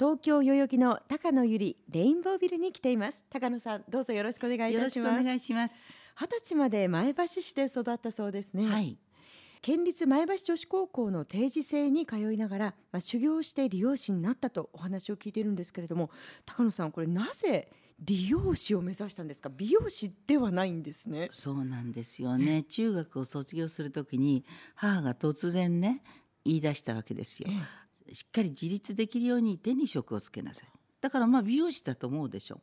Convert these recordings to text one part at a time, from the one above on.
東京代々木の高野由里レインボービルに来ています。高野さんどうぞよろしくお願いいたします。よろしくお願いします。二十歳まで前橋市で育ったそうですね。はい。県立前橋女子高校の定時制に通いながら、まあ、修行して理容師になったとお話を聞いているんですけれども高野さんこれなぜ理容師を目指したんですか？美容師ではないんですね。そうなんですよね。中学を卒業するときに母が突然ね言い出したわけですよ、しっかり自立できるように手に職をつけなさい。だからまあ美容師だと思うでしょ。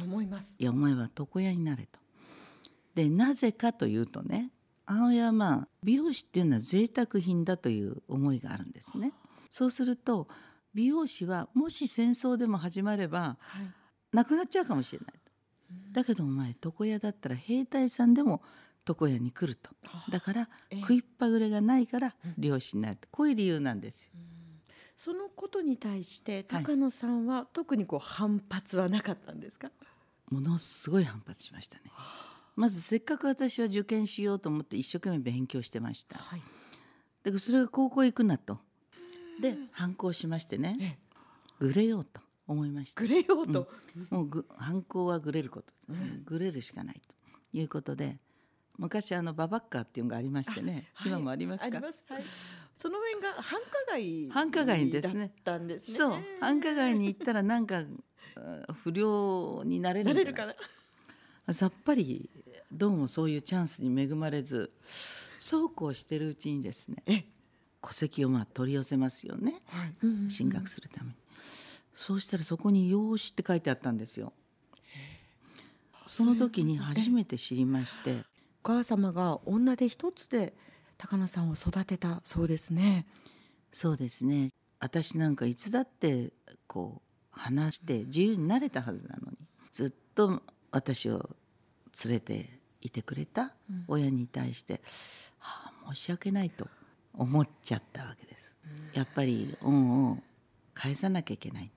うん、思います。いやお前は床屋になれと。でなぜかというとね母親はまあ美容師っていうのは贅沢品だという思いがあるんですね。そうすると美容師はもし戦争でも始まればはい。なくなっちゃうかもしれないと。だけどお前床屋だったら兵隊さんでも床屋に来ると。だからええ食いっぱぐれがないから漁師になると。こういう理由なんですよ。そのことに対して高野さんは特にこう反発はなかったんですか、ものすごい反発しましたね。まずせっかく私は受験しようと思って一生懸命勉強してました。はい。でそれが高校行くなと。で反抗しましてね。グレようと思いました。グレようと、もうぐ反抗はグレること、グレるしかないと。いうことで昔あのババッカーっていうのがありましてね、はい今もありますか？す。はい。その辺が繁華街繁華街ですね。だったんですね。そう繁華街に行ったらなんかあ不良になれるなれるかな？さっぱりどうもそういうチャンスに恵まれずそうこうしてるうちにですねえ？戸籍をまあ取り寄せますよね、はい。進学するために。そうしたらそこに「養子」って書いてあったんですよ。その時に初めて知りまして。お母様が女手一つで高野さんを育てたそうですね。そうですね。私なんかいつだってこう話して自由になれたはずなのにずっと私を連れていてくれた親に対して、はあ、申し訳ないと思っちゃったわけです。やっぱり恩を返さなきゃいけない、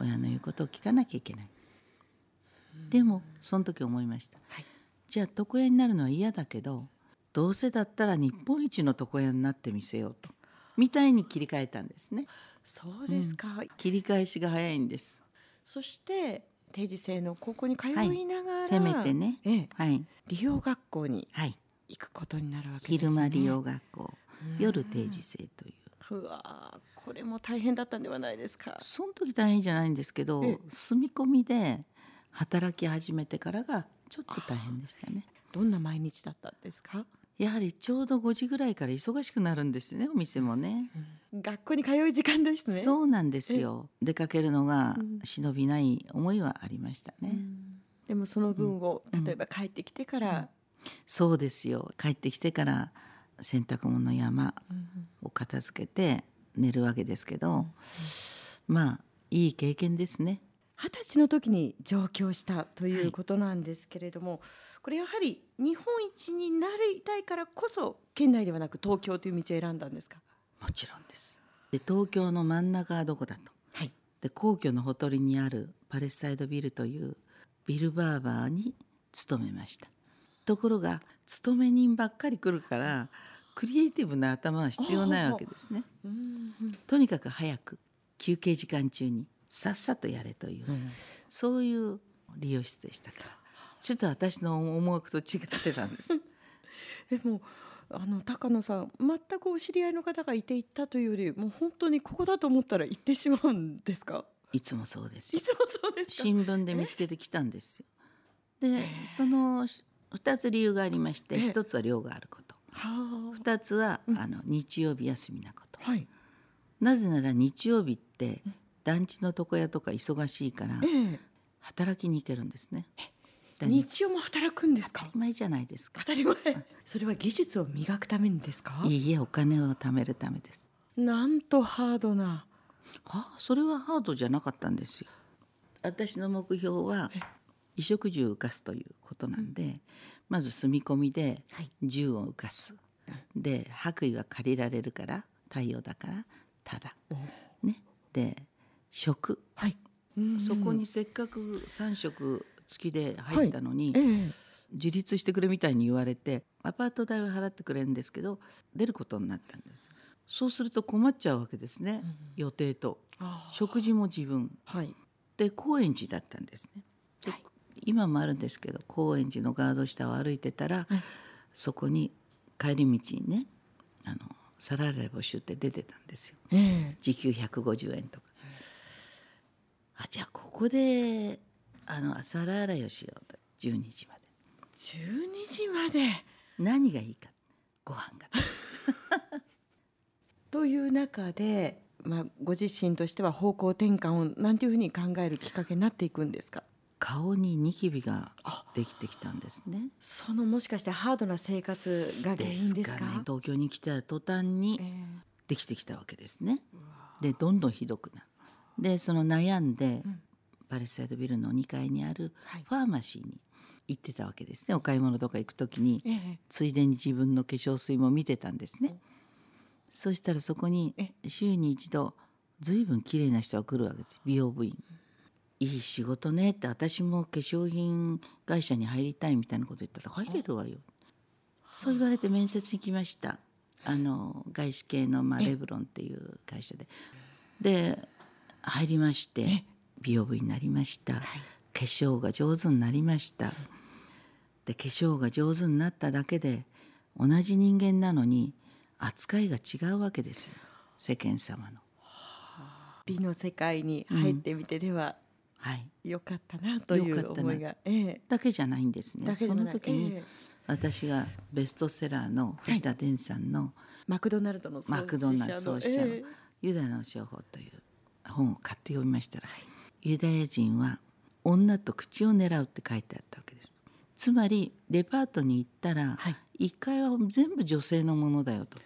親の言うことを聞かなきゃいけない。でもその時思いました。はいじゃあ床屋になるのは嫌だけどどうせだったら日本一の床屋になってみせようとみたいに切り替えたんですね。そうですか、切り返しが早いんです。そして定時制の高校に通いながら、せめてね。ええ。はい。理容学校にはい。行くことになるわけですね。昼間利用学校。夜定時制という。うわーこれも大変だったんではないですか。その時大変じゃないんですけどええ。住み込みで働き始めてからがちょっと大変でしたね。どんな毎日だったんですか？やはりちょうど5時ぐらいから忙しくなるんですねお店もね、学校に通う時間ですね。そうなんですよ。出かけるのが忍びない思いはありましたね、でもその分を、例えば帰ってきてから、そうですよ。帰ってきてから洗濯物山を片付けて寝るわけですけど、まあいい経験ですね二十歳の時に上京したということなんですけれども、これやはり日本一になりたいからこそ県内ではなく東京という道を選んだんですか？もちろんです。で東京の真ん中はどこだと？はい。で皇居のほとりにあるパレスサイドビルというビルバーバーに勤めました。ところが勤め人ばっかり来るからクリエイティブな頭は必要ないわけですね。とにかく早く休憩時間中にさっさとやれという、そういう理容室でしたから。ちょっと私の思惑と違ってたんです。でもあの高野さん全くお知り合いの方がいて行ったというよりもう本当にここだと思ったら行ってしまうんですか？いつもそうですよ。いつもそうですか？新聞で見つけてきたんですよ。でその2つ理由がありましてええ。1つは量があること。は2つはあの日曜日休みなこと。あはい。なぜなら日曜日って団地の床屋とか忙しいからええ。働きに行けるんですね。だ日曜も働くんですか？当たり前じゃないですか。当。たり前。それは技術を磨くためにですか？いいえお金を貯めるためです。なんとハードな。あそれはハードじゃなかったんですよ。私の目標は衣食住を浮かすということなんで、まず住み込みではい。銃を浮かす、で白衣は借りられるから太陽だからただ、ね、で食、はい。そこにせっかく3食付きで入ったのに、ええ。自立してくれみたいに言われてアパート代は払ってくれるんですけど出ることになったんです。そうすると困っちゃうわけですね、予定と。食事も自分。はい。で高円寺だったんですね。ではい。今もあるんですけど高円寺のガード下を歩いてたら、はい。そこに帰り道にねあのサラダ募集って出てたんですよ。ええ。時給150円とか。あじゃあここであの皿洗いをしようと。12時まで。12時まで？何がいいか。ご飯が。という中で、まあ、ご自身としては方向転換をなんていうふうに考えるきっかけになっていくんですか？顔にニキビができてきたんですね。そのもしかしてハードな生活が原因ですですかかね。東京に来た途端にええ。できてきたわけですね。でどんどんひどくなる。でその悩んで、パレスサイドビルの2階にあるはいファーマシーに行ってたわけですねお買い物とか行く時にええついでに自分の化粧水も見てたんですね。そしたらそこにえ週に一度ずいぶん綺麗な人が来るわけです美容部員。いい仕事ねって私も化粧品会社に入りたいみたいなこと言ったら入れるわよ。そう言われて面接に来ました。あの外資系のまあレブロンっていう会社で。で入りまして美容部員になりました。化粧が上手になりました。で化粧が上手になっただけで同じ人間なのに扱いが違うわけですよ。世間様の。美の世界に入ってみてでははい、良かったなという思いが、ええ。だけじゃないんですね。その時に、ええ。私がベストセラーの藤田伝さんのマクドナルドの創マクドナルド創始者のええ「ユダヤの商法」という本を買って読みましたら、ユダヤ人は女と口を狙うって書いてあったわけです。つまりデパートに行ったら、はい1階は全部女性のものだよと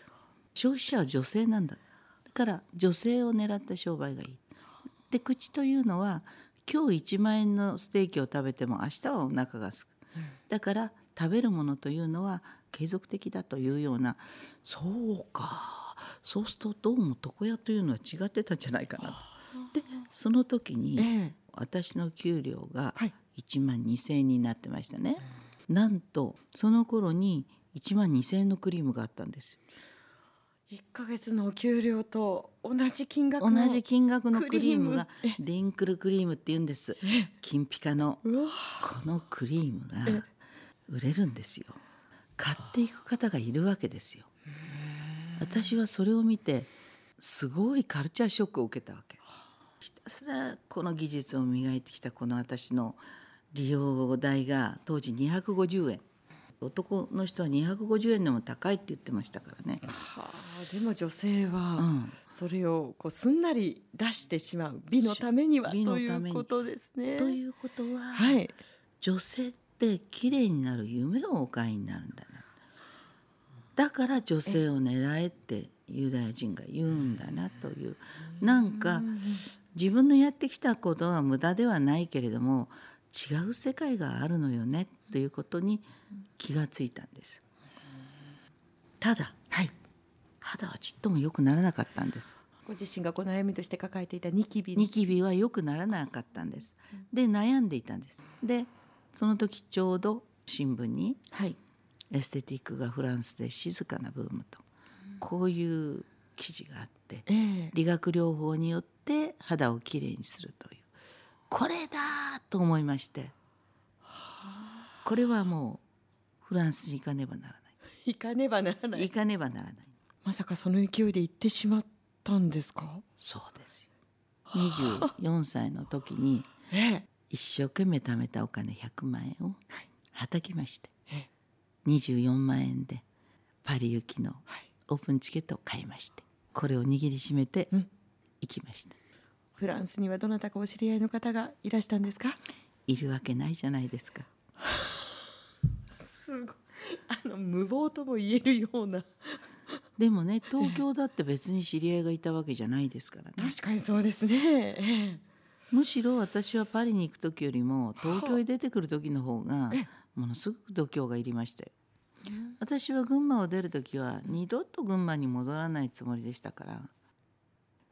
消費者は女性なんだだから女性を狙った商売がいい。で口というのは今日1万円のステーキを食べても明日はお腹がすく、だから食べるものというのは継続的だというようなそうかそうするとどうも床屋というのは違ってたんじゃないかなと。でその時に、ええ。私の給料がはい。1万2,000円になってましたね。なんとその頃に1万2,000円のクリームがあったんです。よ。1ヶ月のお給料と同じ金額同のじ金額のクリームがクリンクルクリームって言うんです。金ピカのこのクリームが売れるんですよ。買っていく方がいるわけですよ。私はそれを見てすごいカルチャーショックを受けたわけひたすらこの技術を磨いてきたこの私の利用代が当時250円。男の人は250円でも高いって言ってましたからね。はあでも女性はうん。それをこうすんなり出してしまう美のためにはということですね。ということは、はい。女性って綺麗になる夢をお買いになるんだな。だから女性を狙えってユダヤ人が言うんだなという。なんか自分のやってきたことは無駄ではないけれども違う世界があるのよねということに気がついたんです。ただはい。肌はちっとも良くならなかったんです。ご自身がこの悩みとして抱えていたニキビ。ニキビは良くならなかったんです。で悩んでいたんです。でその時ちょうど新聞にはい。エステティックがフランスで静かなブームとこういう記事があってええ。理学療法によって肌をきれいにするという。これだと思いまして。これはもうフランスに行かねばなら行かねばならない。ない行かねばならない。まさかその勢いで行ってしまったんですか？そうですよ。24歳の時にええ。一生懸命貯めたお金100万円をはたきましてえ24万円でパリ行きのはい。オープンチケットを買いましてこれを握りしめてうん。行きました、フランスにはどなたかお知り合いの方がいらしたんですか？いるわけないじゃないですか。すごい。あの無謀とも言えるような。でもね東京だって別に知り合いがいたわけじゃないですからね。確かにそうですね、ええ。むしろ私はパリに行く時よりも東京へ出てくる時の方がものすごく度胸がいりましたよ私は群馬を出る時は二度と群馬に戻らないつもりでしたから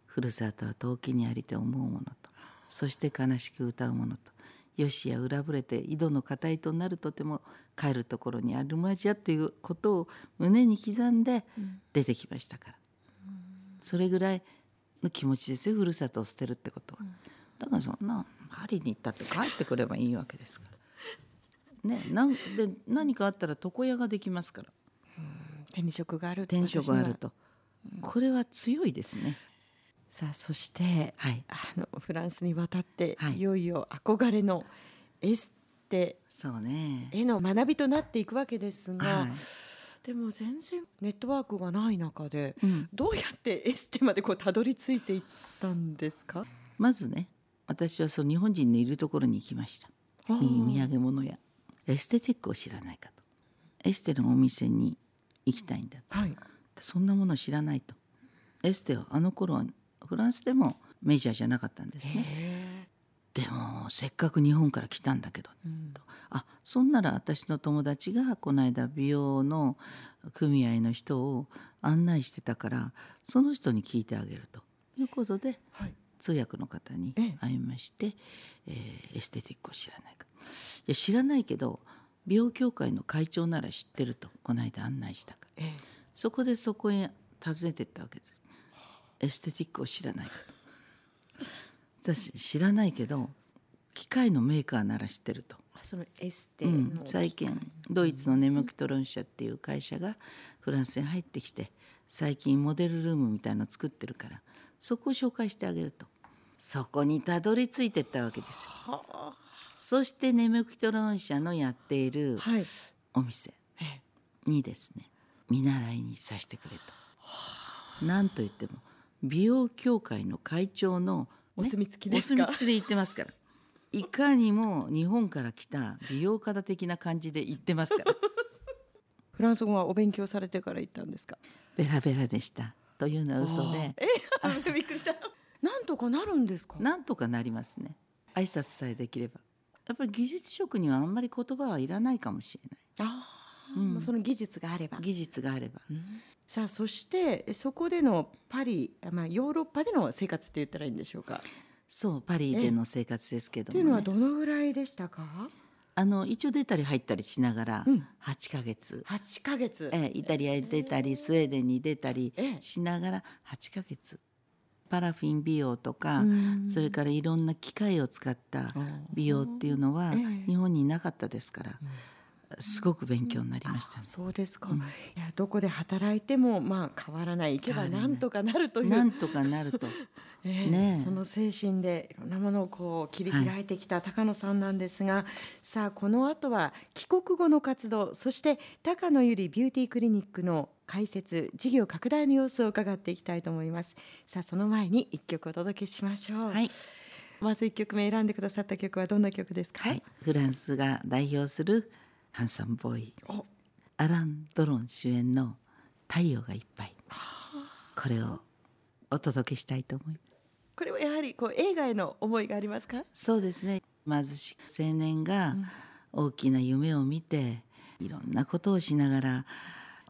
ふるさとは遠きにありて思うものとそして悲しく歌うものとよしや裏ぶれて井戸の固いとなるとても帰るところにあるまじやということを胸に刻んで出てきましたから。それぐらいの気持ちですよふるさとを捨てるってことは、だからそんなパリに行ったって帰ってくればいいわけですからねなんで何かあったら床屋ができますから。転職がある転職があると。これは強いですね。さあそしてはい。あのフランスに渡って、はい。い、よいよ憧れのエステそうね。への学びとなっていくわけですが、はい。でも全然ネットワークがない中で、うん。どうやってエステまでこうたどり着いていったんですか？まずね私はそう日本人のいるところに行きました。土産物屋エステティックを知らないかと。エステのお店に行きたいんだはい。そんなものを知らないと。エステはあの頃はフランスでもメジャーじゃなかったんですね。へでもせっかく日本から来たんだけど、えうん。と。あそんなら私の友達がこの間美容の組合の人を案内してたからその人に聞いてあげると。いうことではい通訳の方にええ。会いまして、えーエステティックを知らないか。いや知らないけど美容協会の会長なら知ってるとこの間案内したから。ええ。そこでそこへ訪ねてったわけです。エステティックを知らないかと。私知らないけど機械のメーカーなら知ってると。あそのエステのうん、最近ドイツのネムクトロン社っていう会社がフランスに入ってきて最近モデルルームみたいの作ってるからそこを紹介してあげるとそこにたどり着いてったわけですそしてネムクトロン社のやっているはい。お店ええ。にですね見習いにさせてくれと。なんといっても美容協会の会長の、お墨付きですおか墨付きで言ってますから。いかにも日本から来た美容家だ的な感じで言ってますから。フランス語はお勉強されてから行ったんですか？ベラベラでした。というのは嘘で。ええびっくりしたなんとかなるんですか？なんとかなりますね。挨拶さえできれば。やっぱり技術職にはあんまり言葉はいらないかもしれああ、うん。まあその技術があれば。ない技術があれば。さあそしてそこでのパリ、まあ、ヨーロッパでの生活って言ったらいいんでしょうか？そうパリでの生活ですけども、というのはね、どのぐらいでしたか？あの一応出たり入ったりしながらうん。8ヶ月、8ヶ月。ええイタリアに出たりスウェーデンに出たりええ。しながら8ヶ月パラフィン美容とか、うん。それからいろんな機械を使った美容っていうのはええ。日本になかったですから、すごく勉強になりましたあね。そうですか、いやどこで働いてもまあ変わらないいけばなんとかなるという。なんとかなると。ええねえ。その精神でいろんなものをこう切り開いてきた高野さんなんですが、さあこの後は帰国後の活動そして高野由里ビューティークリニックの開設事業拡大の様子を伺っていきたいと思います。さあその前に一曲お届けしましょう、はい、まず一曲目選んでくださった曲はどんな曲ですか、はい、フランスが代表するハンサムボーイお。アラン・ドロン主演の「太陽がいっぱい」これをお届けしたいと思います。これはやはりこう映画への思いがありますか？そうですね。貧しい青年が大きな夢を見ていろんなことをしながら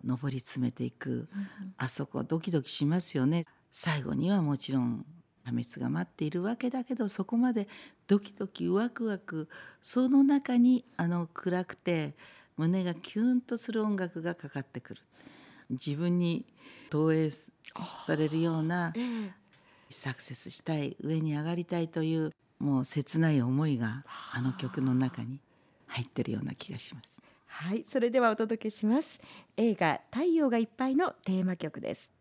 上り詰めていく、あそこドキドキしますよね。最後にはもちろん破滅が待っているわけだけどそこまでドキドキワクワクその中にあの暗くて胸がキュンとする音楽がかかってくる。自分に投影されるようなええ。サクセスしたい上に上がりたいというもう切ない思いがあの曲の中に入ってるような気がします。はいそれではお届けします。映画太陽がいっぱいのテーマ曲です